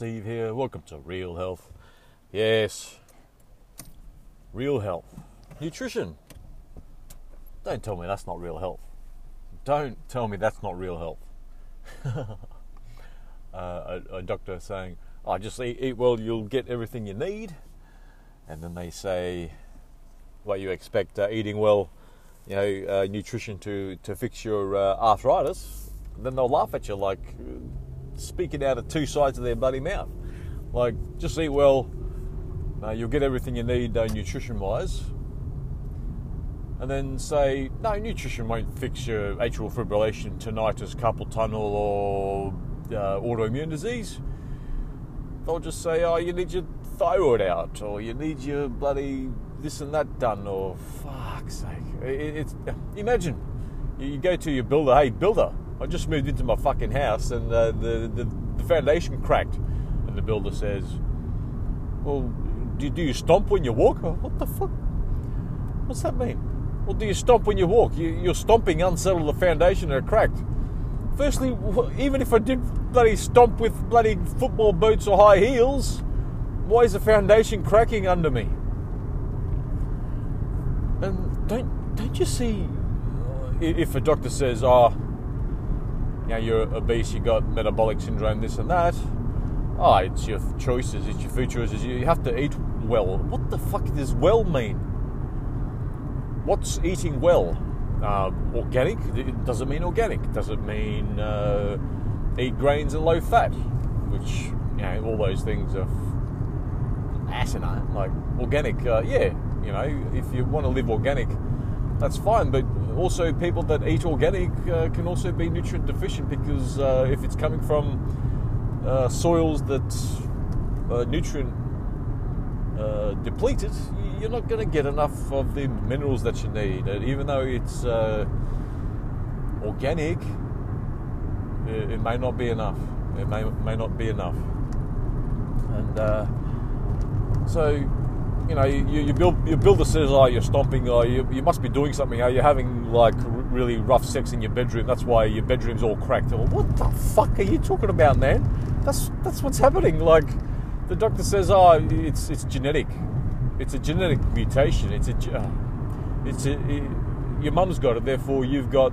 Steve here. Welcome to Real Health. Yes, real health. Nutrition. Don't tell me that's not real health. Don't tell me that's not real health. uh, a, a, doctor saying, "I oh, just eat, eat well, you'll get everything you need," and then they say, "What you expect uh, eating well, you know, uh, nutrition to to fix your uh, arthritis?" And then they'll laugh at you like speaking out of two sides of their bloody mouth. Like, just eat well, you'll get everything you need uh, nutrition wise. And then say, no, nutrition won't fix your atrial fibrillation, tinnitus, carpal tunnel, or uh, autoimmune disease. They'll just say, oh, you need your thyroid out, or you need your bloody this and that done, or fuck's sake. It, it's imagine you go to your builder, hey builder, I just moved into my fucking house and uh, the, the, the foundation cracked. And the builder says, Well, do, do you stomp when you walk? Oh, what the fuck? What's that mean? Well, do you stomp when you walk? You, you're stomping unsettled the foundation and it cracked. Firstly, even if I did bloody stomp with bloody football boots or high heels, why is the foundation cracking under me? And don't don't you see if a doctor says, "Oh, you know, you're obese, you got metabolic syndrome, this and that. Oh, it's your choices, it's your food choices. You have to eat well. What the fuck does well mean? What's eating well? Uh, organic? Does it mean organic? Does it mean uh, eat grains and low fat? Which, you know, all those things are asinine. Like organic, uh, yeah, you know, if you want to live organic, that's fine. But also, people that eat organic uh, can also be nutrient deficient because uh, if it's coming from uh, soils that are nutrient uh, depleted, you're not going to get enough of the minerals that you need. And even though it's uh, organic, it, it, may not be enough. It may, may not be enough. And uh, so you know, you, you build you build the says, oh, you're stomping, or you, you must be doing something. Are you having like really rough sex in your bedroom? That's why your bedroom's all cracked. What the fuck are you talking about, man? That's that's what's happening. Like the doctor says, oh, it's it's genetic. It's a genetic mutation. It's a uh, it's a, it, your mum's got it. Therefore, you've got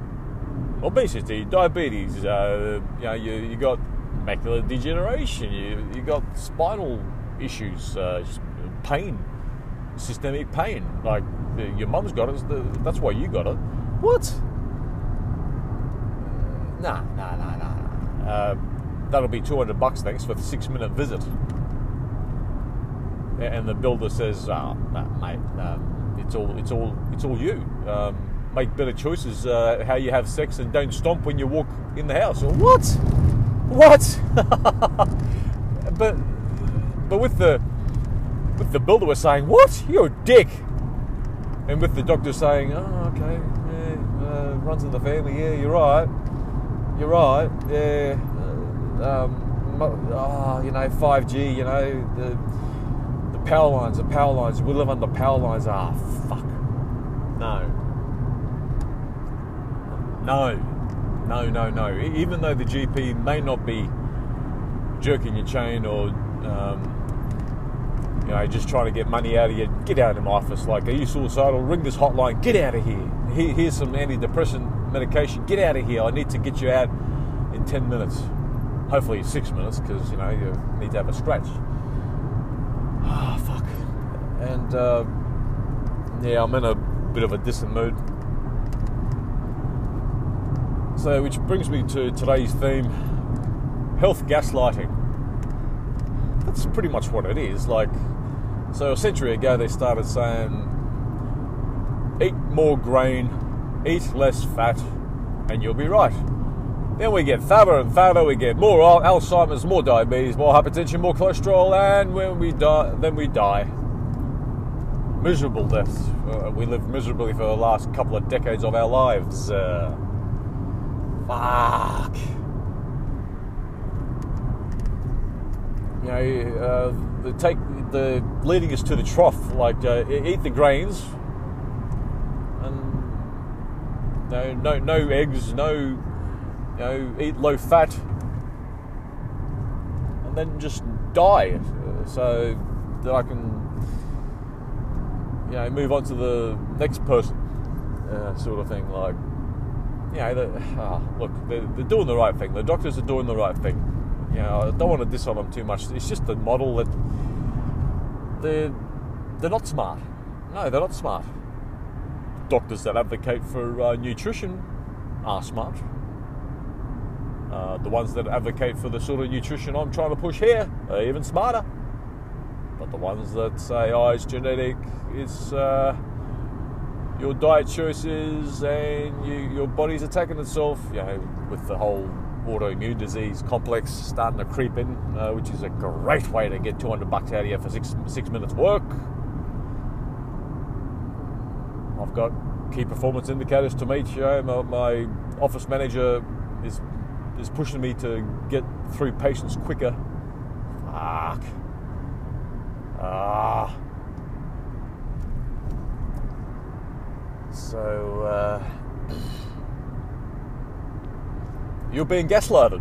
obesity, diabetes. Uh, you know, you you got macular degeneration. You you got spinal issues, uh, pain systemic pain. Like your mum's got it, that's why you got it. What? Nah, nah, nah, nah. nah. Uh, that'll be 200 bucks, thanks, for the six minute visit. And the builder says, oh, nah, mate, um, it's all, it's all, it's all you. Um, make better choices uh, how you have sex and don't stomp when you walk in the house. Or what? What? but, but with the with the builder was saying, "What? You're a dick," and with the doctor saying, "Oh, okay, yeah, uh, runs in the family. Yeah, you're right. You're right. Yeah, uh, um, oh, you know, 5G. You know, the the power lines, the power lines. We live under power lines. Ah, fuck. No. No. No, no, no. Even though the GP may not be jerking your chain or um, you know, just trying to get money out of you. Get out of my office. Like, are you suicidal? Ring this hotline. Get out of here. here here's some antidepressant medication. Get out of here. I need to get you out in 10 minutes. Hopefully, six minutes, because, you know, you need to have a scratch. Ah, oh, fuck. And, uh, yeah, I'm in a bit of a distant mood. So, which brings me to today's theme health gaslighting. That's pretty much what it is. Like, so a century ago, they started saying, eat more grain, eat less fat, and you'll be right. Then we get fatter and fatter, we get more Alzheimer's, more diabetes, more hypertension, more cholesterol, and when we die, then we die. Miserable deaths. Uh, we lived miserably for the last couple of decades of our lives. Uh, fuck. You know, uh, the take the leading us to the trough. Like uh, eat the grains, and no, no, no eggs, no, you know, eat low fat. And then just die, so that I can, you know, move on to the next person, uh, sort of thing. Like, you know, ah, look, they're, they're doing the right thing. The doctors are doing the right thing. You know, I don't want to diss on them too much. It's just a model that they're they're not smart. No, they're not smart. Doctors that advocate for uh, nutrition are smart. Uh, the ones that advocate for the sort of nutrition I'm trying to push here are even smarter. But the ones that say, oh, it's genetic, it's uh, your diet choices, and you, your body's attacking itself, you know, with the whole autoimmune disease complex starting to creep in, uh, which is a great way to get 200 bucks out of you for six, six minutes work. I've got key performance indicators to meet. You know, my, my office manager is is pushing me to get through patients quicker. Fuck. Ah. So, uh, you're being gaslighted.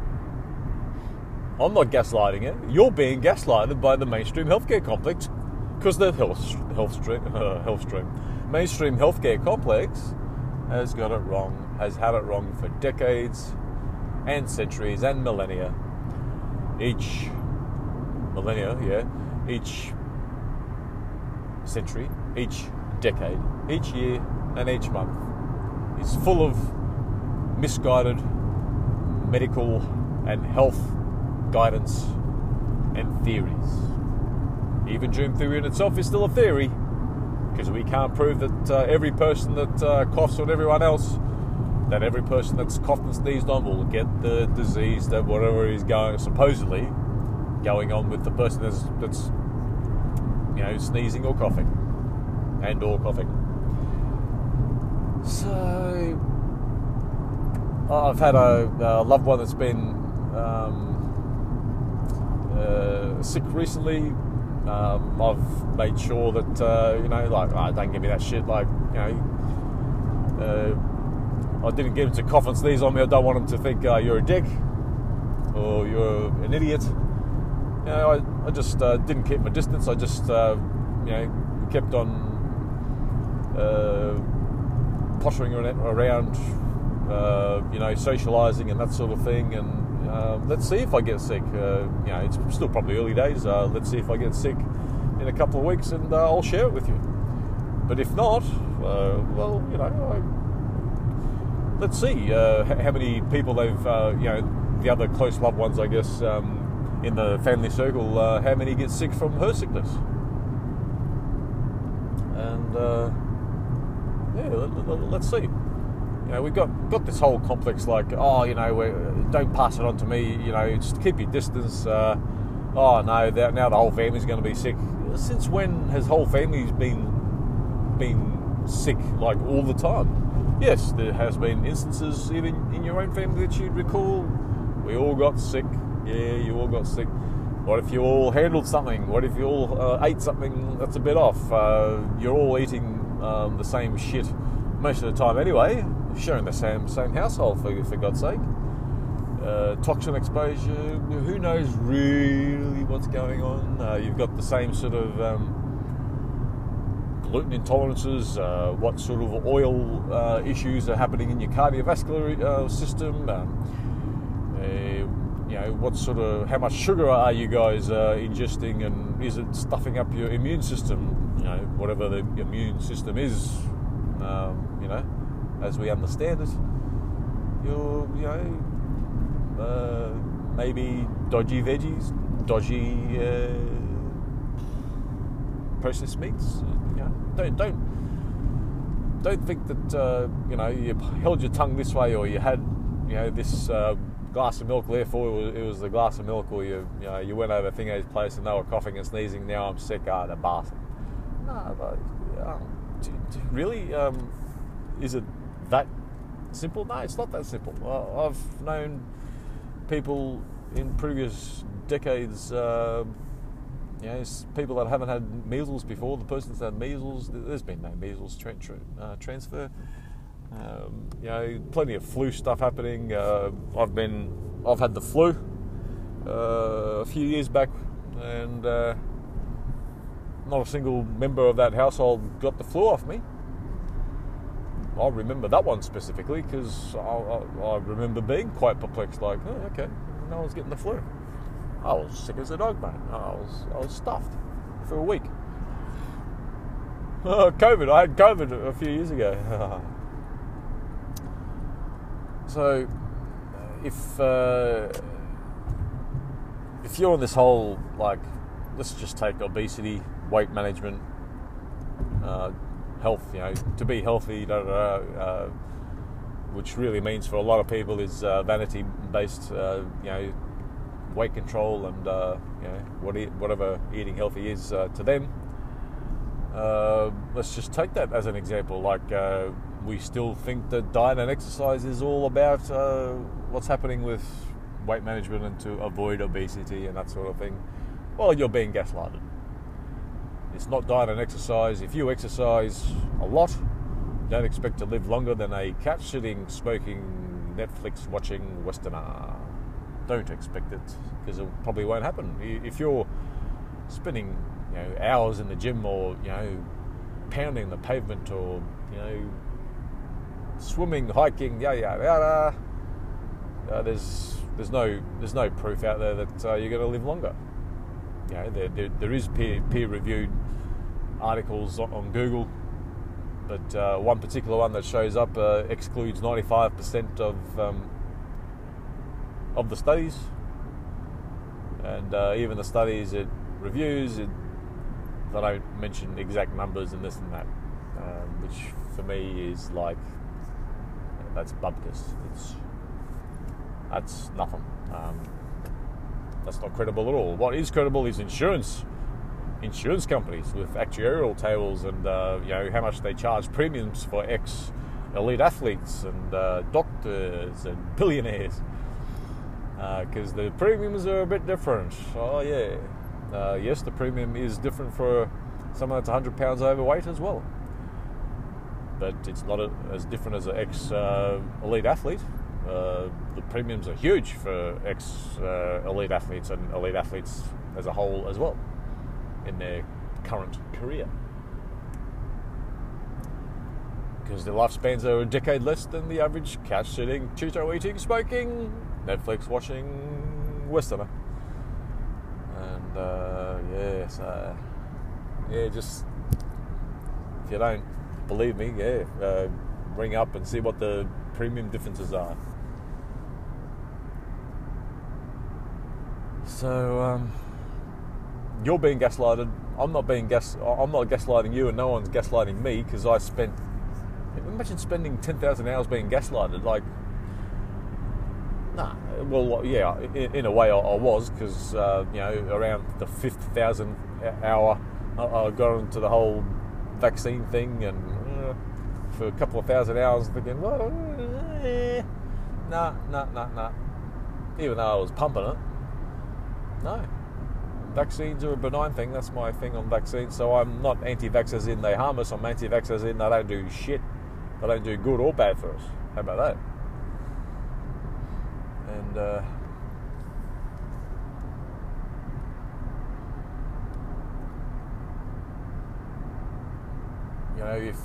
I'm not gaslighting it. You're being gaslighted by the mainstream healthcare complex because the health, health stream, uh, health stream, mainstream healthcare complex has got it wrong, has had it wrong for decades and centuries and millennia. Each millennia, yeah, each century, each decade, each year, and each month is full of misguided medical and health guidance and theories. Even germ theory in itself is still a theory because we can't prove that uh, every person that uh, coughs on everyone else that every person that's coughed and sneezed on will get the disease that whatever is going supposedly going on with the person that's, that's you know sneezing or coughing and or coughing. So I've had a, a loved one that's been um, uh, sick recently. Um, I've made sure that uh, you know, like, oh, don't give me that shit. Like, you know, uh, I didn't give him to cough and sneeze on me. I don't want him to think uh, you're a dick or you're an idiot. You know, I, I just uh, didn't keep my distance. I just, uh, you know, kept on uh, pottering around, uh, you know, socialising and that sort of thing. And um, let's see if I get sick. Uh, you know, it's still probably early days. let's see if I get sick in a couple of weeks, and I'll share it with you. But if not, well, you know, I, let's see uh, how many people they've, uh, you know, the other close loved ones, I guess, um, in the family circle, uh, how many get sick from her sickness. And uh, yeah, let, us see. You know, we've got, got this whole complex like, oh, you know, don't pass it on to me, you know, just keep your distance. Uh, oh, no, now the whole family's going to be sick. Since when has whole families been been sick like all the time? yes, there has been instances even in your own family that you'd recall. We all got sick. Yeah, you all got sick. What if you all handled something? What if you all uh, ate something that's a bit off? Uh, you're all eating um, the same shit most of the time anyway, sharing the same same household for, for God's sake. Uh, toxin exposure, who knows really what's going on? Uh, you've got the same sort of um, gluten intolerances, uh, what sort of oil uh, issues are happening in your cardiovascular uh, system, um, uh, you know, what sort of, how much sugar are you guys ingesting, and is it stuffing up your immune system? You know, whatever the immune system is, um, you know, as we understand it, you're, you know, uh, maybe dodgy veggies, dodgy processed meats don't don't don't think that uh, you know you held your tongue this way or you had you know this uh, glass of milk. Therefore, it was, it was, the glass of milk, or you you know you went over Thingo's place and they were coughing and sneezing. Now I'm sick. Ah, the bath. No, but, um, really, um, is it that simple? No, it's not that simple. I've known people in previous decades. Uh, you know, people that haven't had measles before, the person's had measles, there's been no measles tra- tra- uh, transfer. Um, you know, plenty of flu stuff happening. Uh, I've been, I've had the flu uh, a few years back, and uh, not a single member of that household got the flu off me. I remember that one specifically because I, I, I, remember being quite perplexed. Like, oh, okay, no one's getting the flu. I was sick as a dog, man. I was I was stuffed for a week. Oh, COVID. I had COVID a few years ago. so, if uh, if you're on this whole like, let's just take obesity, weight management, uh, health, you know, to be healthy, da, da, da, uh, which really means for a lot of people is uh, vanity-based, uh, you know, weight control and uh, you know what whatever eating healthy is uh, to them. Uh, let's just take that as an example. Like we still think that diet and exercise is all about what's happening with weight management and to avoid obesity and that sort of thing. Well, you're being gaslighted. It's not diet and exercise. If you exercise a lot, don't expect to live longer than a cat sitting, smoking, Netflix watching Westerner. Don't expect it because it probably won't happen. If you're spending you know, hours in the gym or you know pounding the pavement or you know swimming, hiking, yada yada yada, uh, there's there's no there's no proof out there that uh, you're going to live longer. You know, there, there, there is peer peer reviewed articles on Google, but uh, one particular one that shows up uh, excludes 95% of um, of the studies, and uh, even the studies it reviews it, they don't mention exact numbers and this and that, um, which for me is like that's bupkis. It's that's nothing. Um, that's not credible at all. What is credible is insurance insurance companies with actuarial tables and uh, you know how much they charge premiums for ex elite athletes and uh, doctors and billionaires because uh, the premiums are a bit different. Oh yeah, uh, yes, the premium is different for someone that's 100 pounds overweight as well, but it's not a, as different as an ex uh, elite athlete. Uh, the premiums are huge for ex elite athletes and elite athletes as a whole as well in their current career. Because their lifespans are a decade less than the average couch sitting, Cheeto eating, smoking, Netflix watching Westerner. And uh, yeah, so yeah, just if you don't believe me, yeah, uh, ring up and see what the premium differences are. So, um, you're being gaslighted. I'm not being gas. I'm not gaslighting you, and no one's gaslighting me because I spent. Imagine spending ten thousand hours being gaslighted. Like, nah. Well, yeah. In, in a way, I, I was because uh, you know around the fifth thousand hour, I, I, got into the whole vaccine thing, and uh, for a couple of thousand hours, thinking, well, eh, nah, nah, nah, nah. Even though I was pumping it, no vaccines are a benign thing. That's my thing on vaccines. So I'm not anti-vaxxers in they harm us. I'm anti-vaxxers in they don't do shit. They don't do good or bad for us. How about that? And uh, you know if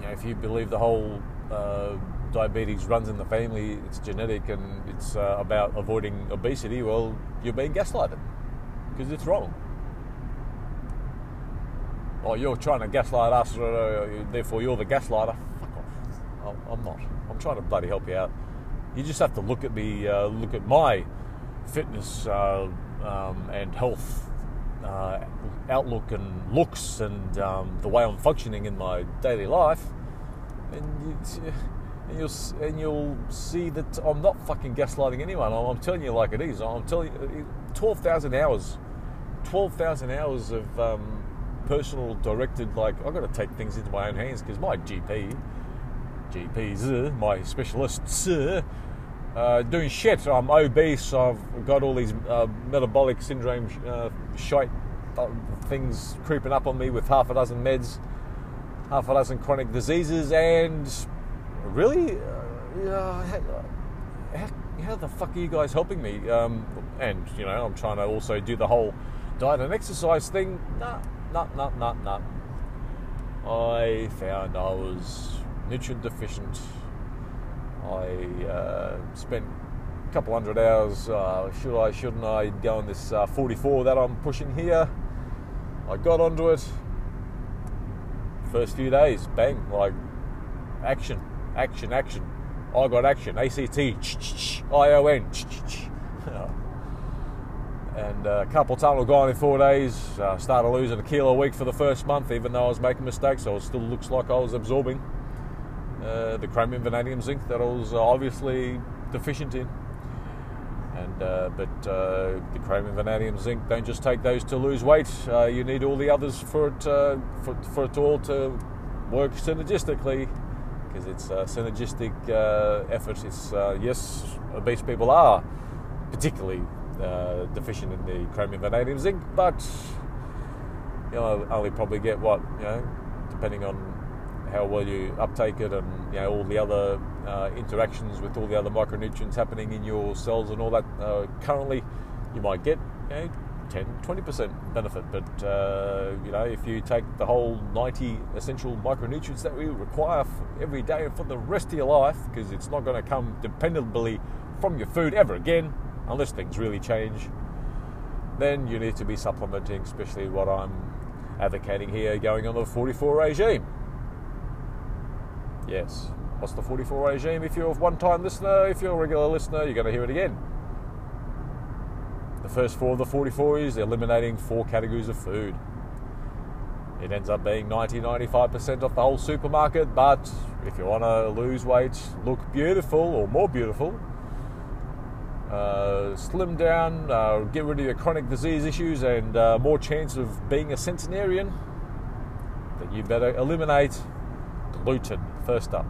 you know if you believe the whole uh, diabetes runs in the family, it's genetic, and it's uh, about avoiding obesity, well, you're being gaslighted because it's wrong. Oh, you're trying to gaslight us, uh, therefore you're the gaslighter. Fuck off. I'm not. I'm trying to bloody help you out. You just have to look at me, uh, look at my fitness uh, um, and health uh, outlook and looks and um, the way I'm functioning in my daily life, and and you'll and you'll see that I'm not fucking gaslighting anyone. I'm, telling you like it is. I'm telling you, twelve thousand hours, twelve thousand hours of um, personal directed. Like I've got to take things into my own hands because my GP, GPs, my specialists, uh, doing shit. I'm obese. I've got all these uh, metabolic syndrome uh, shite uh, things creeping up on me with half a dozen meds, half a dozen chronic diseases, and really, uh, you how the fuck are you guys helping me? Um, and you know, I'm trying to also do the whole diet and exercise thing. Nah, nah, nah, nah, nah. I found I was nutrient deficient. I uh, spent a couple hundred hours. Uh, should I, shouldn't I go on this uh, 44 that I'm pushing here? I got onto it. First few days, bang, like action, action, action. I got action. ACT, ION. and uh, a carpal tunnel gone in four days. Uh, started losing a kilo a week for the first month, even though I was making mistakes. So it still looks like I was absorbing uh, the chromium, vanadium, zinc that I was obviously deficient in. And uh, but uh, the chromium, vanadium, zinc don't just take those to lose weight. Uh, you need all the others for it for, for it all to work synergistically because it's a synergistic uh, effort. It's uh, yes, obese people are particularly uh, deficient in the chromium, vanadium, zinc, but you know, only probably get what you know, depending on how well you uptake it and you know all the other uh, interactions with all the other micronutrients happening in your cells and all that. Uh, currently, you might get you know, 10, 20% benefit. But, uh, you know, if you take the whole 90 essential micronutrients that we require every day for the rest of your life, because it's not going to come dependably from your food ever again, unless things really change, then you need to be supplementing, especially what I'm advocating here, going on the 44 regime. Yes. What's the 44 regime? If you're a one time listener, if you're a regular listener, you're going to hear it again. First four of the 44 is eliminating four categories of food. It ends up being 90 95% off the whole supermarket, but if you want to lose weight, look beautiful or more beautiful, uh, slim down, uh, get rid of your chronic disease issues, and uh, more chance of being a centenarian, then you better eliminate gluten first up.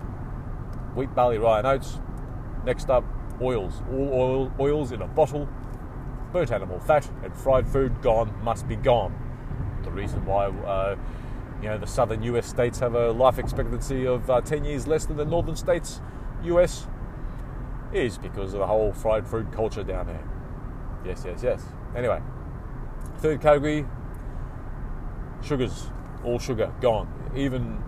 Wheat, barley, rye, and oats. Next up, oils. All oil, oils in a bottle burnt animal fat and fried food gone must be gone. The reason why uh, you know the southern U.S. states have a life expectancy of uh, 10 years less than the northern states U.S. is because of the whole fried food culture down there. Yes, yes, yes. Anyway, third category: sugars. All sugar gone. Even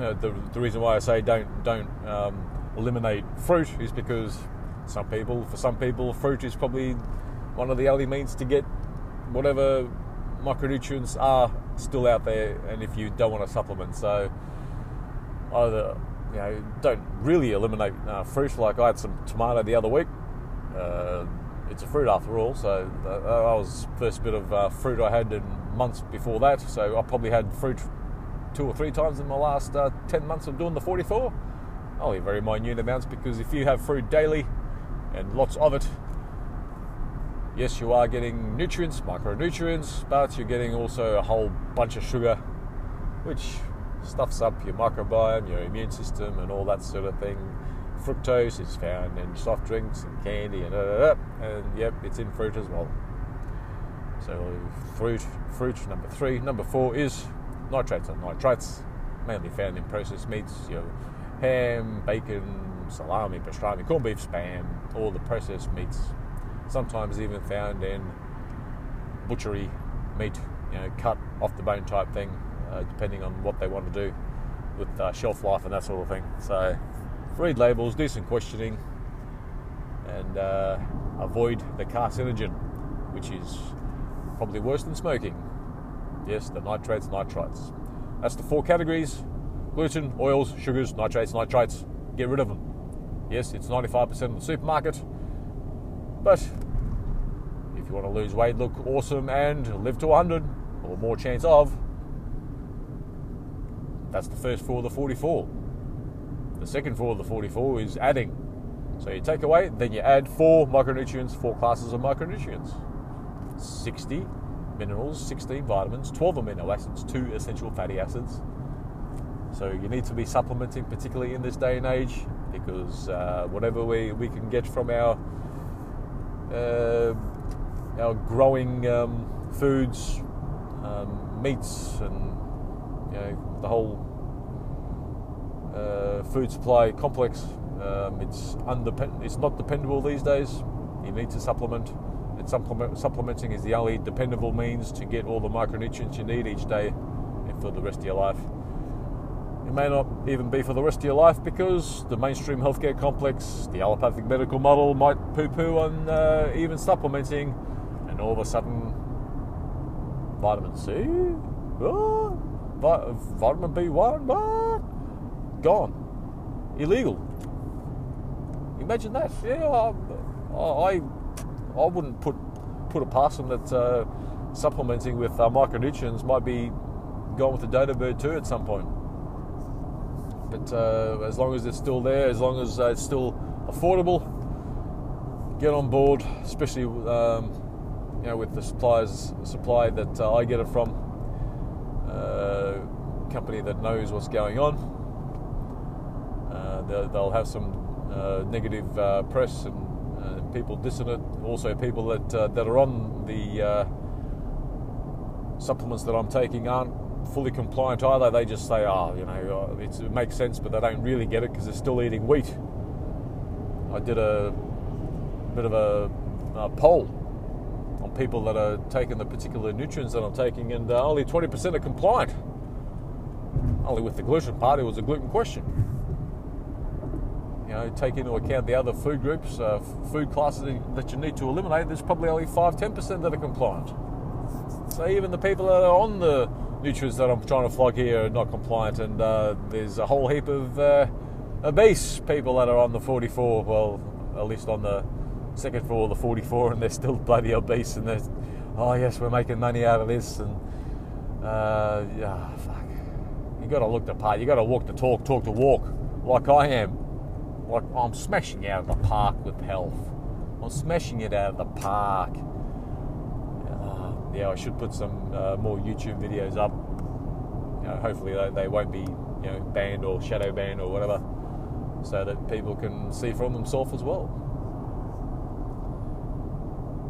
uh, the, the reason why I say don't don't um, eliminate fruit is because some people, for some people, fruit is probably one of the only means to get whatever micronutrients are still out there, and if you don't want to supplement, so either you know don't really eliminate uh, fruit. Like I had some tomato the other week. Uh, it's a fruit after all, so that, was first bit of uh, fruit I had in months before that. So I probably had fruit two or three times in the last uh, ten months of doing the 44. Only very minute amounts because if you have fruit daily and lots of it, yes, you are getting nutrients, micronutrients, but you're getting also a whole bunch of sugar, which stuffs up your microbiome, your immune system, and all that sort of thing. Fructose is found in soft drinks and candy, and, and yep, it's in fruit as well. So, fruit, fruit number three. Number four is nitrates and nitrites, mainly found in processed meats, your ham, bacon, salami, pastrami, corned beef, spam, all the processed meats sometimes even found in butchery meat, you know, cut off the bone type thing, uh, depending on what they want to do with uh, shelf life and that sort of thing. So, read labels, do some questioning, and uh, avoid the carcinogen, which is probably worse than smoking. Yes, the nitrates, nitrites. That's the four categories gluten, oils, sugars, nitrates, nitrites. Get rid of them. Yes, it's 95% of the supermarket but if you want to lose weight, look awesome, and live to 100 or more chance of, that's the first four of the 44. The second four of the 44 is adding. So you take away, then you add four micronutrients, four classes of micronutrients 60 minerals, 16 vitamins, 12 amino acids, two essential fatty acids. So you need to be supplementing, particularly in this day and age, because uh, whatever we, we can get from our uh, our growing um, foods, um, meats, and you know the whole uh, food supply complex. Um, it's undepend- It's not dependable these days. You need to supplement. And supplement- supplementing is the only dependable means to get all the micronutrients you need each day and for the rest of your life. May not even be for the rest of your life because the mainstream healthcare complex, the allopathic medical model, might poo-poo on uh, even supplementing, and all of a sudden, vitamin C, what? Vi- vitamin B1, what? Gone, illegal. Imagine that. Yeah, I, I, I wouldn't put put it past that uh, supplementing with uh, micronutrients might be going with the data bird too at some point. But uh, as long as it's still there, as long as uh, it's still affordable, get on board. Especially um, you know with the suppliers supply that uh, I get it from, uh, company that knows what's going on. Uh, they'll, they'll have some uh, negative press and people dissing it. Also, people that that are on the supplements that I'm taking aren't fully compliant either. They just say, "Oh, you know, uh, it makes sense," but they don't really get it because they're still eating wheat. I did a bit of a, a poll on people that are taking the particular nutrients that I'm taking, and uh, only 20% are compliant. Only with the gluten part, it was a gluten question you know, take into account the other food groups, uh, food classes that you need to eliminate, there's probably only 5 10% that are compliant. So even the people that are on the nutrients that I'm trying to flog here are not compliant, and uh, there's a whole heap of uh, obese people that are on the 44, well, at least on the second floor of the 44, and they're still bloody obese, and they're, oh yes, we're making money out of this, and uh, yeah, fuck. You got to look the part. You got to walk the talk, talk the walk, like I am. Like I'm smashing out of the park with health. I'm smashing it out of the park. Yeah, I should put some uh, more YouTube videos up. You know, hopefully they, they won't be you know banned or shadow banned or whatever, so that people can see from themselves as well.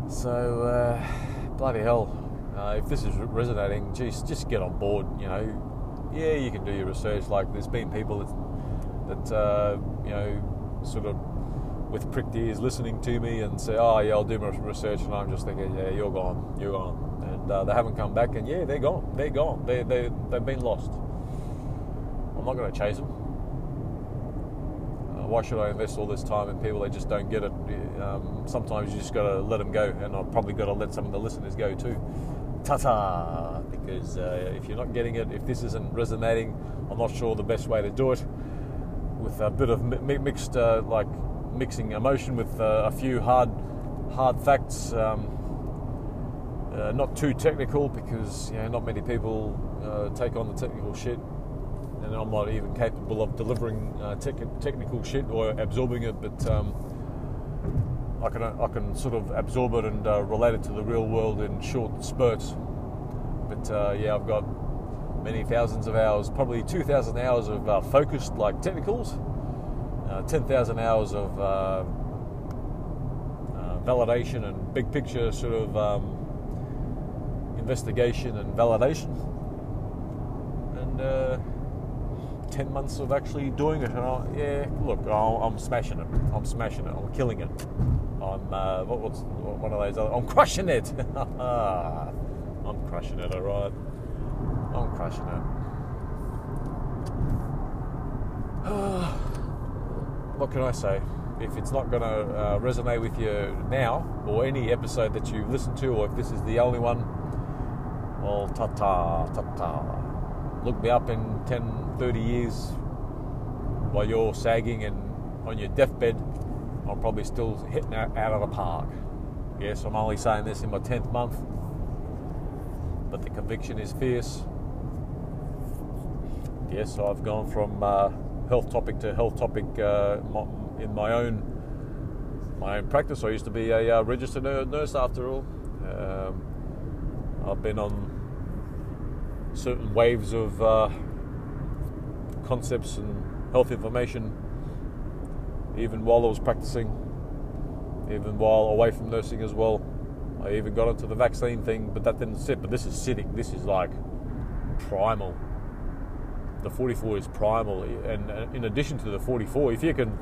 So uh, bloody hell, uh, if this is resonating, geez, just get on board. You know, yeah, you can do your research. Like there's been people that that uh, you know sort of with pricked ears listening to me and say, "Oh yeah, I'll do my research," and I'm just thinking, "Yeah, you're gone, you're gone," uh, they haven't come back, and yeah, they're gone, they're gone, they they they've been lost. I'm not going to chase them. Uh, why should I invest all this time in people that just don't get it? Um, sometimes you just got to let them go, and I've probably got to let some of the listeners go too. Ta-ta! Because uh, if you're not getting it, if this isn't resonating, I'm not sure the best way to do it with a bit of mi- mixed, uh, like mixing emotion with uh, a few hard, hard facts. Um, uh, not too technical because you know not many people uh, take on the technical shit, and I'm not even capable of delivering uh, tech- technical shit or absorbing it. But um, I can I can sort of absorb it and uh, relate it to the real world in short spurts. But uh, yeah, I've got many thousands of hours, probably 2,000 hours of uh, focused like technicals, uh, 10,000 hours of validation and big picture sort of um, investigation and validation, and uh, 10 months of actually doing it. And I, yeah, look, I'm smashing it. I'm smashing it. I'm killing it. I'm uh, what, what's one of those? Other, I'm crushing it. I'm crushing it. All right. I'm crushing it. what can I say? If it's not going to uh, resonate with you now, or any episode that you've listened to, or if this is the only one, ta ta, ta ta. Look me up in 10, 30 years while you're sagging and on your deathbed, I'm probably still hitting out, out of the park. Yes, I'm only saying this in my 10th month, but the conviction is fierce. Yes, I've gone from uh, health topic to health topic uh, in my own my own practice. I used to be a uh, registered nurse after all. Um, I've been on certain waves of uh, concepts and health information, even while I was practicing, even while away from nursing as well. I even got into the vaccine thing, but that didn't sit. But this is sitting. This is like primal the 44 is primal. And in addition to the 44, if you can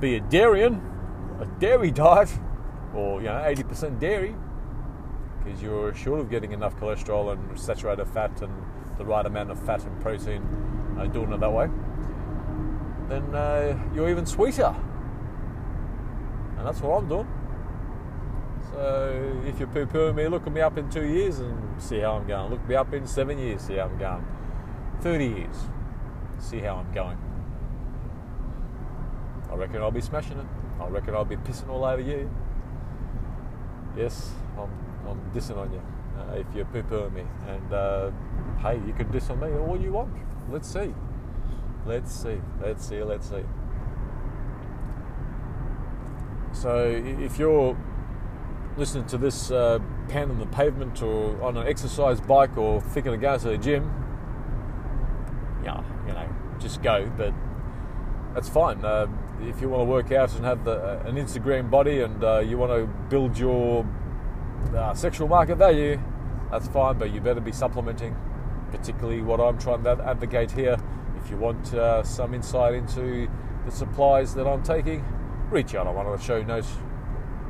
be a dairyman, a dairy diet, or you know 80% dairy, because you're sure of getting enough cholesterol and saturated fat and the right amount of fat and protein uh, doing it that way, then uh, you're even sweeter. And that's what I'm doing. So if you're poo pooing me, look at me up in two years and see how I'm going. Look me up in seven years, see how I'm going. 30 years, see how I'm going. I reckon I'll be smashing it. I reckon I'll be pissing all over you. Yes, I'm, I'm dissing on you uh, if you're poo pooing me. And uh, hey, you can diss on me all you want. Let's see. Let's see. Let's see. Let's see. So if you're listening to this uh, pan on the pavement or on an exercise bike or thinking of going to the gym, yeah, you know, just go. But that's fine. Uh, if you want to work out and have the, uh, an Instagram body and uh, you want to build your uh, sexual market value, that's fine. But you better be supplementing, particularly what I'm trying to advocate here. If you want uh, some insight into the supplies that I'm taking, reach out on one of the show notes.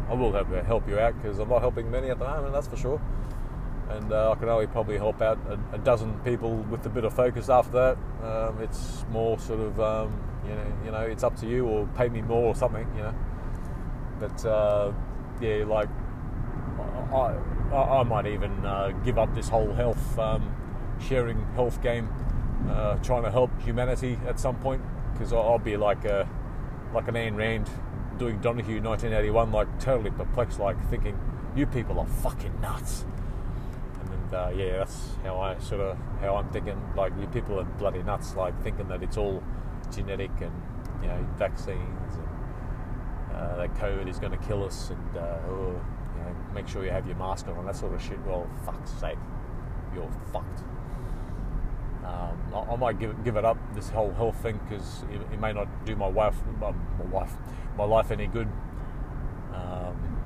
I will help you, help you out because I'm not helping many at the moment, that's for sure. And uh, I can only probably help out a, a, dozen people with a bit of focus after that. Um, it's more sort of, um, you know, you know, it's up to you or pay me more or something, you know. But uh, yeah, like I, I, I might even uh, give up this whole health um, sharing health game, uh, trying to help humanity at some point because I'll, be like a like an Ayn Rand doing Donahue 1981, like totally perplexed, like thinking, you people are fucking nuts. And then, uh, yeah, that's how I sort of, how I'm thinking, like, you people are bloody nuts, like thinking that it's all genetic and, you know, vaccines and uh, that COVID is going to kill us and, uh, oh, you know, make sure you have your mask on and that sort of shit. Well, fuck's sake, you're fucked. Um, I, I, might give give it up this whole health thing because it, it, may not do my wife, my, my wife, my life any good. Um,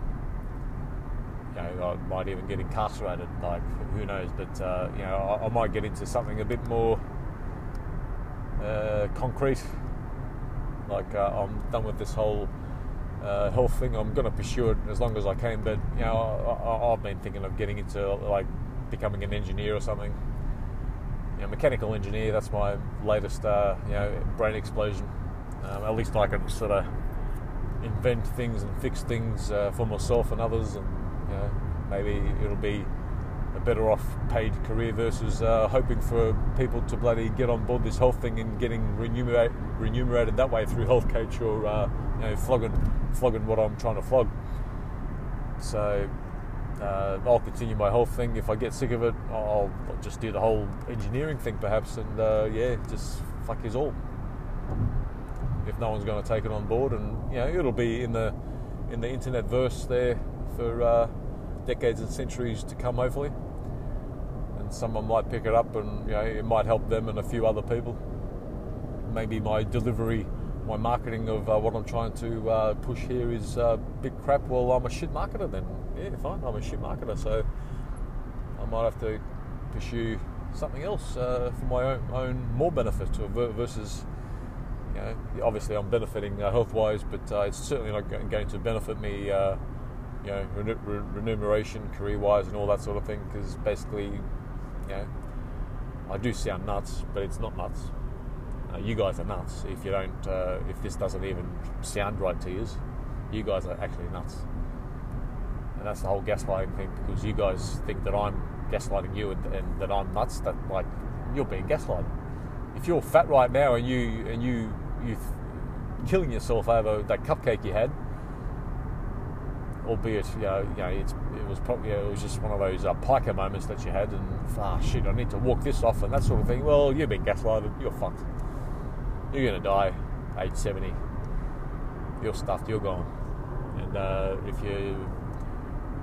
you know, I might even get incarcerated. Like who knows? But uh, you know, I, I, might get into something a bit more uh, concrete. Like uh, I'm done with this whole uh, health thing. I'm going to pursue it as long as I can. But you know, I, have been thinking of getting into like becoming an engineer or something you know, mechanical engineer. That's my latest, uh, you know, brain explosion. Um, at least I can sort of invent things and fix things uh, for myself and others, and you know, maybe it'll be a better off paid career versus uh, hoping for people to bloody get on board this health thing and getting remunerate, remunerated that way through health coach or uh, you know flogging flogging what I'm trying to flog. So uh, I'll continue my whole thing. If I get sick of it, I'll just do the whole engineering thing, perhaps, and uh, yeah, just fuck is all. If no one's going to take it on board, and you know, it'll be in the in the internet verse there for uh, decades and centuries to come, hopefully. And someone might pick it up, and you know, it might help them and a few other people. Maybe my delivery my marketing of uh, what I'm trying to uh, push here is uh, big crap. Well, I'm a shit marketer then. Yeah, fine. I'm a shit marketer, so I might have to pursue something else uh, for my own, own more benefit versus. You know, obviously, I'm benefiting uh, health-wise, but uh, it's certainly not going to benefit me. you know, remuneration, career-wise, and all that sort of thing. Because basically, you know, I do sound nuts, but it's not nuts uh, you guys are nuts if you don't, uh, if this doesn't even sound right to you. You guys are actually nuts. And that's the whole gaslighting thing because you guys think that I'm gaslighting you and, and that I'm nuts. That like you're being gaslighted. If you're fat right now and you and you you killing yourself over that cupcake you had, albeit you know, you know it was probably it was just one of those uh, piker moments that you had, and ah shit, I need to walk this off and that sort of thing. Well, you've been gaslighted. You're fucked you're to die age 70. You're stuffed, you're gone. And uh, if you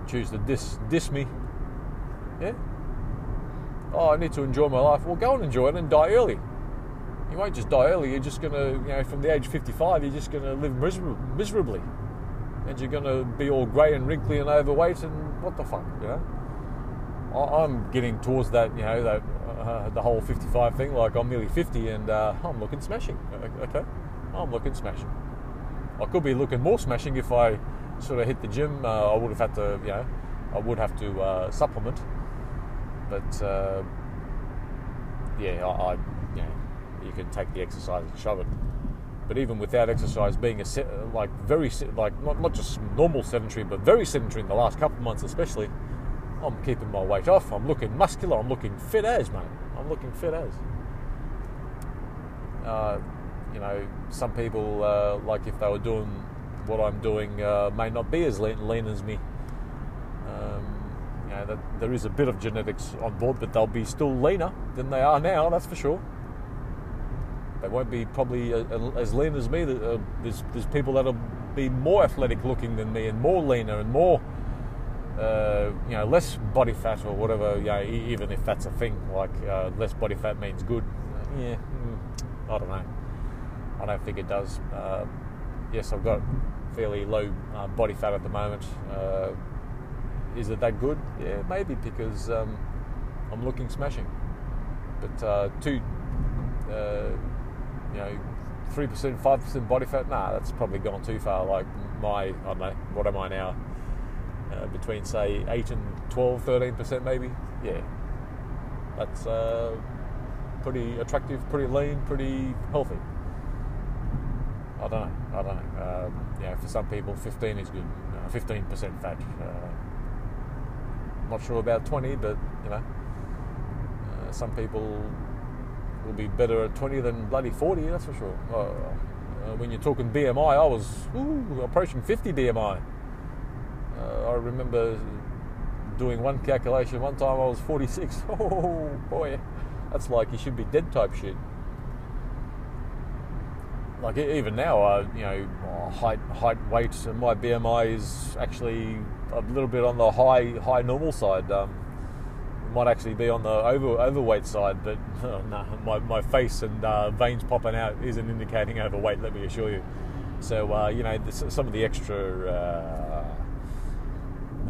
choose to diss, diss me, yeah, oh, I need to enjoy my life. Well, go and enjoy it and die early. You won't just die early. You're just going to, you know, from the age of 55, you're just going to live miserably. And you're going to be all grey and wrinkly and overweight and what the fuck, you know? I- I'm getting towards that, you know, that uh, the whole 55 thing. Like I'm nearly 50 and uh, I'm looking smashing. Okay, I'm looking smashing. I could be looking more smashing if I sort of hit the gym. Uh, I would have had to, you know, I would have to uh, supplement. But uh, yeah, I, I, you know, you can take the exercise and shove it. But even without exercise, being a se- like very se- like not, not just normal sedentary, but very sedentary in the last couple of months, especially, I'm keeping my weight off. I'm looking muscular. I'm looking fit as mate. I'm looking fit as. Uh, you know, some people uh, like if they were doing what I'm doing, uh, may not be as lean, lean as me. Um, you know, that there is a bit of genetics on board, but they'll be still leaner than they are now. That's for sure. They won't be probably uh, as lean as me. Uh, there's, there's people that'll be more athletic looking than me and more leaner and more, uh, you know, less body fat or whatever. You know, even if that's a thing, like uh, less body fat means good. Yeah, mm, I don't know. I don't think it does. Uh, yes, I've got fairly low uh, body fat at the moment. Uh, is it that good? Yeah, maybe because um, I'm looking smashing. But uh, two, uh, you know, three percent, five percent body fat. Nah, that's probably gone too far. Like my, I don't know, what am I now? Uh, between say eight and 12, 13 percent, maybe. Yeah, that's uh, pretty attractive, pretty lean, pretty healthy. I don't know. I don't know. Um, yeah, for some people, 15 is good. Uh, 15% fat. Uh, not sure about 20, but you know, uh, some people will be better at 20 than bloody 40. That's for sure. Uh, uh, when you're talking BMI, I was ooh, approaching 50 BMI. Uh, I remember doing one calculation. One time I was 46. Oh boy, that's like you should be dead type shit like even now, uh, you know, uh, height, height, weight, and my BMI is actually a little bit on the high, high normal side. Um, might actually be on the over, overweight side, but oh, no, my, my face and uh, veins popping out isn't indicating overweight. Let me assure you. So uh, you know, this, some of the extra uh,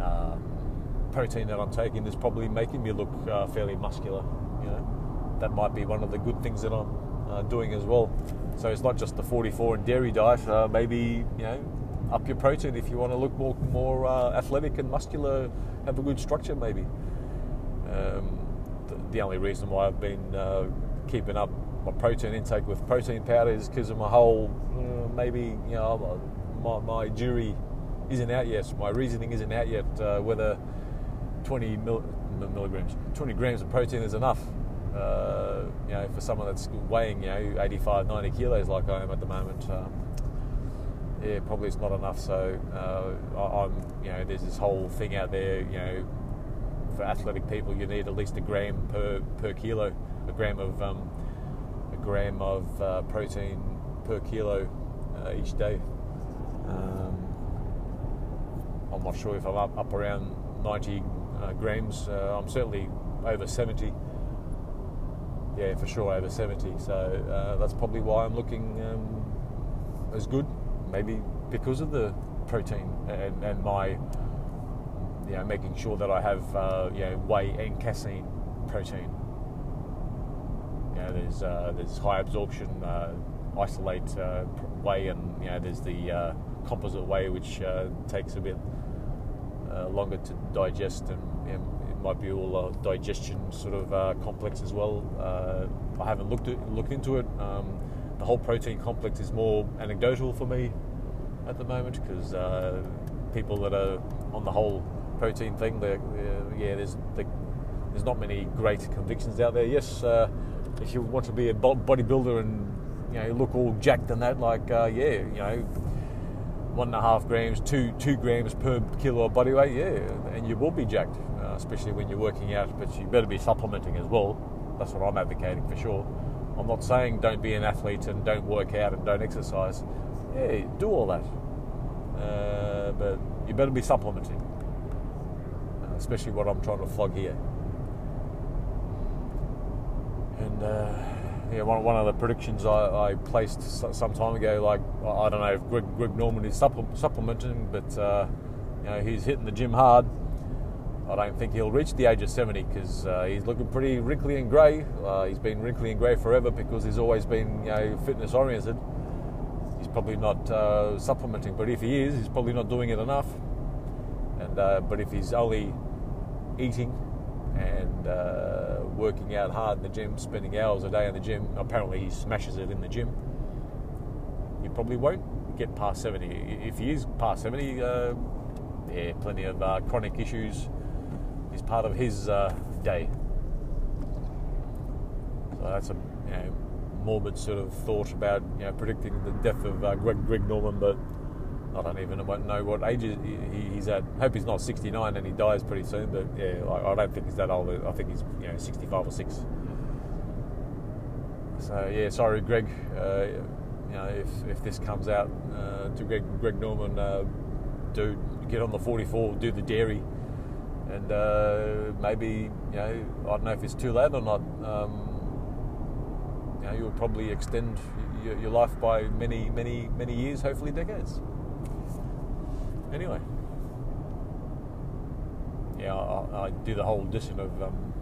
um, protein that I'm taking is probably making me look uh, fairly muscular. You know, that might be one of the good things that I'm uh, doing as well. So it's not just the 44 and dairy diet. Uh, maybe you know, up your protein if you want to look more more uh, athletic and muscular, have a good structure. Maybe. Um, the, only reason why I've been uh, keeping up my protein intake with protein powder is because of my whole uh, maybe you know my, my jury isn't out yet. My reasoning isn't out yet uh, whether 20 mil, milligrams, 20 grams of protein is enough. Uh, you know, for someone that's weighing, you know, 85, 90 kilos like I am at the moment, um, yeah, probably it's not enough. So uh, I, I'm, you know, there's this whole thing out there, you know, for athletic people, you need at least a gram per per kilo, a gram of um, a gram of uh, protein per kilo uh, each day. Um, I'm not sure if I'm up, up around 90 uh, grams. Uh, I'm certainly over 70 yeah, for sure over 70. So uh, that's probably why I'm looking um, as good, maybe because of the protein and, and my, you know, making sure that I have, uh, you know, whey and casein protein. You know, there's uh, there's high absorption uh, isolate uh, whey, and you know, there's the uh, composite whey, which takes a bit longer to digest and. You might be all a digestion sort of uh, complex as well. Uh, I haven't looked at, looked into it. Um, the whole protein complex is more anecdotal for me at the moment because uh, people that are on the whole protein thing, they're, they're, yeah, there's there's not many great convictions out there. Yes, uh, if you want to be a bodybuilder and you know look all jacked and that, like uh, yeah, you know one and a half grams, two two grams per kilo of body weight, yeah, and you will be jacked, uh, especially when you're working out. But you better be supplementing as well. That's what I'm advocating for sure. I'm not saying don't be an athlete and don't work out and don't exercise. Yeah, do all that, uh, but you better be supplementing, uh, especially what I'm trying to flog here. And uh, yeah, one, one of the predictions I, I placed some time ago, like I don't know if Greg, Greg Norman is supple, supplementing, but uh, you know he's hitting the gym hard. I don't think he'll reach the age of 70 because uh, he's looking pretty wrinkly and grey. Uh, he's been wrinkly and grey forever because he's always been you know, fitness oriented. He's probably not uh, supplementing, but if he is, he's probably not doing it enough. And uh, but if he's only eating and uh, working out hard in the gym, spending hours a day in the gym, apparently he smashes it in the gym. He probably won't get past 70. If he is past 70, uh, yeah, plenty of chronic issues is part of his uh, day. So that's a you know, morbid sort of thought about you know, predicting the death of uh, Greg, Greg Norman, but I don't even know what age he's at. I hope he's not 69 and he dies pretty soon, but yeah, I don't think he's that old. I think he's you know 65 or 6. So yeah, sorry, Greg. Uh, you know, if, if this comes out uh, to Greg, Greg Norman, uh, do get on the 44, do the dairy and uh, maybe you know I don't know if it's too late or not. Um, you know, you'll probably extend your, your, life by many, many, many years, hopefully decades. Anyway, yeah, I, I do the whole edition of um,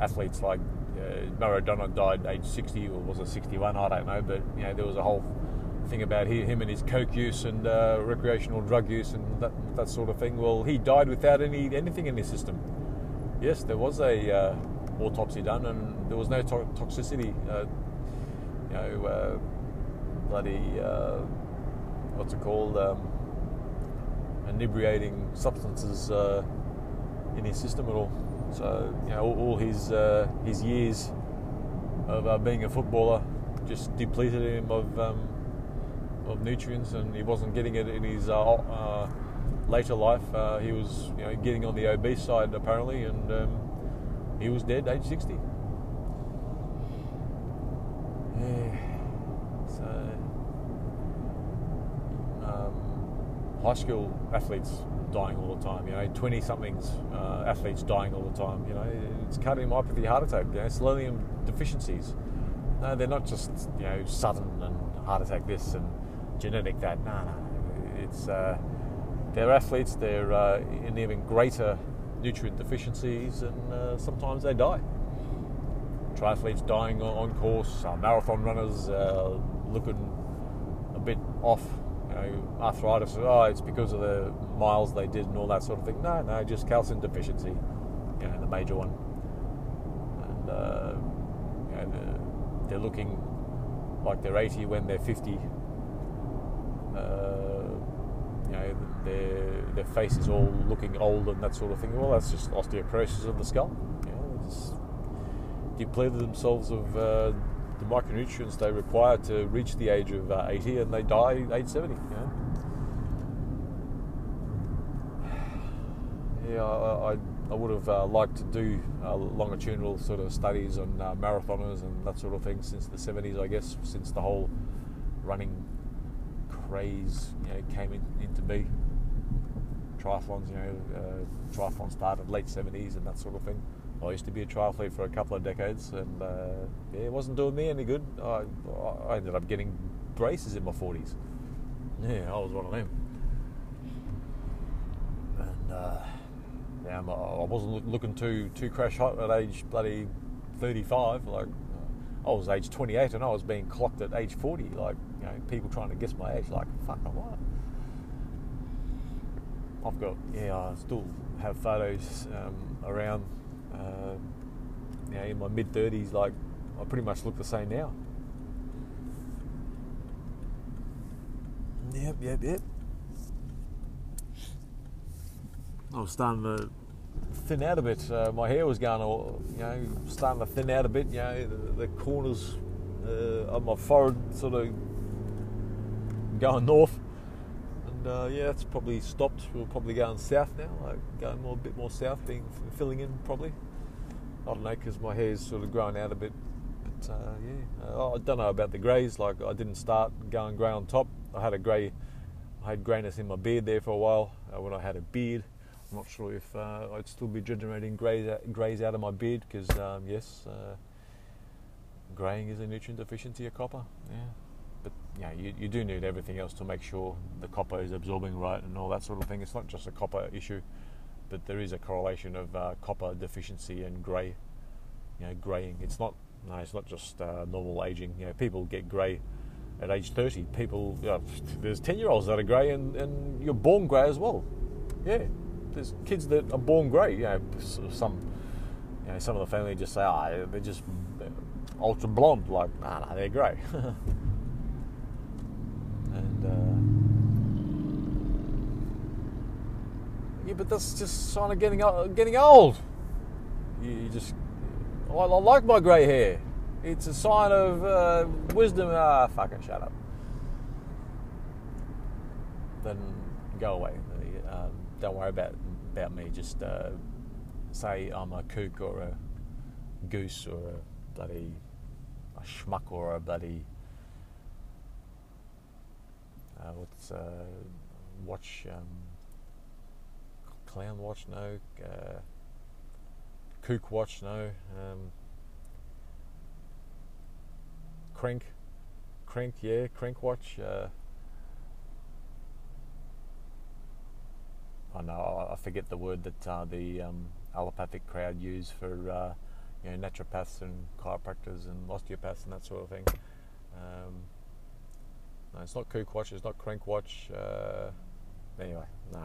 athletes like uh, Maradona died age 60 or was it 61? I don't know, but you know there was a whole thing about him and his coke use and uh, recreational drug use and that, that sort of thing. Well, he died without any anything in his system. Yes, there was a uh, autopsy done and there was no to- toxicity. Uh, you know, uh, bloody uh, what's it called? Um, inebriating substances uh, in his system at all. So you know, all, all his his years of being a footballer just depleted him of um, of nutrients, and he wasn't getting it in his uh, uh, later life. Uh, he was, you know, getting on the obese side apparently, and um, he was dead, age sixty. Yeah. So, um, high school athletes dying all the time. You know, twenty somethings uh, athletes dying all the time. You know, it's cardiomyopathy, heart attack. You know, selenium deficiencies. No, they're not just you know sudden and heart attack this and genetic that. No, no. It's uh, they're athletes. They're uh, in even greater nutrient deficiencies, and uh, sometimes they die. Triathletes dying on, course. Uh, marathon runners uh, looking a bit off. You know, arthritis. Oh, it's because of the miles they did and all that sort of thing. No, no, just calcium deficiency. You know, the major one. And uh, you know, they're, looking like they're 80 when they're 50 uh, you know, their their face is all looking old and that sort of thing. Well, that's just osteoporosis of the skull. You know, just depleted themselves of uh, the micronutrients they require to reach the age of uh, 80, and they die age 70. You know? Yeah, I, I, I would have uh, liked to do uh, longitudinal sort of studies on uh, marathoners and that sort of thing since the 70s, I guess, since the whole running you know, came in, into be. Triathlons, you know, uh, triathlon started late 70s and that sort of thing. I used to be a triathlete for a couple of decades, and uh, yeah, it wasn't doing me any good. I, I ended up getting braces in my 40s. Yeah, I was one of them. And uh, yeah, I wasn't looking too too crash hot at age bloody 35. Like I was age 28 and I was being clocked at age 40. Like you know, people trying to guess my age, like, fuck, I what? I've got, yeah, I still have photos um, around, uh, you know, in my mid 30s, like, I pretty much look the same now. Yep, yep, yep. I was starting to thin out a bit. Uh, my hair was going, all, you know, starting to thin out a bit. You know, the, the corners uh, of my forehead sort of going north. And uh, yeah, it's probably stopped. We're probably going south now, like going more, a bit more south, being filling in probably. I don't know because my hair's sort of growing out a bit. But uh, yeah, uh, I don't know about the greys. Like I didn't start going grey on top. I had a grey, I had greyness in my beard there for a while uh, when I had a beard. I'm not sure if uh, I'd still be generating greys, greys out of my beard because um, yes, uh, greying is a nutrient deficiency of copper. Yeah but yeah, you, you do need everything else to make sure the copper is absorbing right and all that sort of thing. It's not just a copper issue, but there is a correlation of uh, copper deficiency and grey, you know, greying. It's not no, it's not just uh, normal aging. You know, people get grey at age 30. People, you know, there's 10 year olds that are grey, and, and you're born grey as well. Yeah, there's kids that are born grey. You know, some, you know, some of the family just say, ah, oh, they're just ultra blonde. Like, nah, nah, they're grey. and uh, yeah, but that's just sign of getting getting old. You, just, I, like my grey hair. It's a sign of uh, wisdom. Ah, fucking shut up. Then go away. Um, don't worry about about me. Just uh, say I'm a kook or a goose or a bloody a schmuck or a bloody uh, what's uh, watch um, clown watch no uh, kook watch no um, crank crank yeah crank watch uh, I know I forget the word that uh, the um, allopathic crowd use for uh, you know naturopaths and chiropractors and osteopaths and that sort of thing. Um, no, it's not kook watch. It's not crank watch. Uh, anyway, no,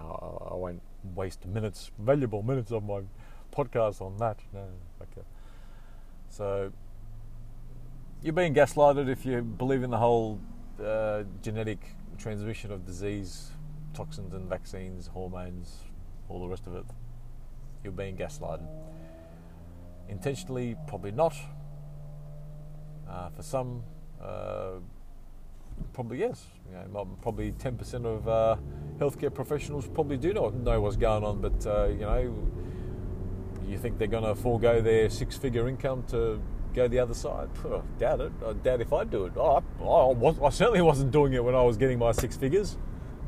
I, I, won't waste minutes, valuable minutes of my podcast on that. No, okay. So you're being gaslighted if you believe in the whole uh, genetic transmission of disease toxins and vaccines, hormones, all the rest of it. You're being gaslighted. Intentionally, probably not. Uh, for some, uh, probably yes. You know, probably 10% of uh, healthcare professionals probably do not know what's going on, but uh, you know, you think they're going to forego their six-figure income to go the other side? Doubt it. I doubt if I'd do it. Oh, I, I, was, I certainly wasn't doing it when I was getting my six figures.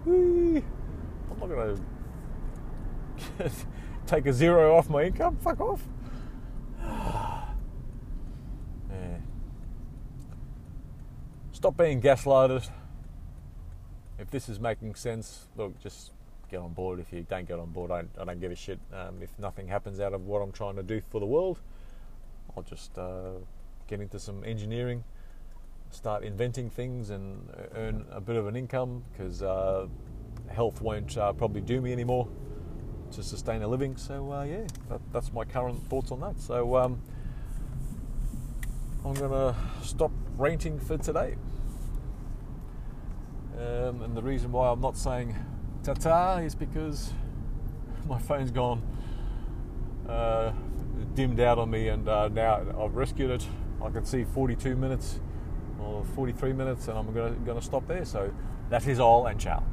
I'm not going to take a zero off my income. Fuck off. yeah. Stop being gaslighted. If this is making sense, look, just get on board. If you don't get on board, I, I don't give a shit. Um, if nothing happens out of what I'm trying to do for the world, I'll just uh, get into some engineering start inventing things and earn a bit of an income because uh, health won't uh, probably do me anymore to sustain a living. So uh, yeah, that, that's my current thoughts on that. So um, I'm gonna stop ranting for today. Um, and the reason why I'm not saying ta-ta is because my phone's gone uh, dimmed out on me, and uh, now I've rescued it. I can see 42 minutes or 43 minutes, and I'm going to stop there. So that is all, and ciao.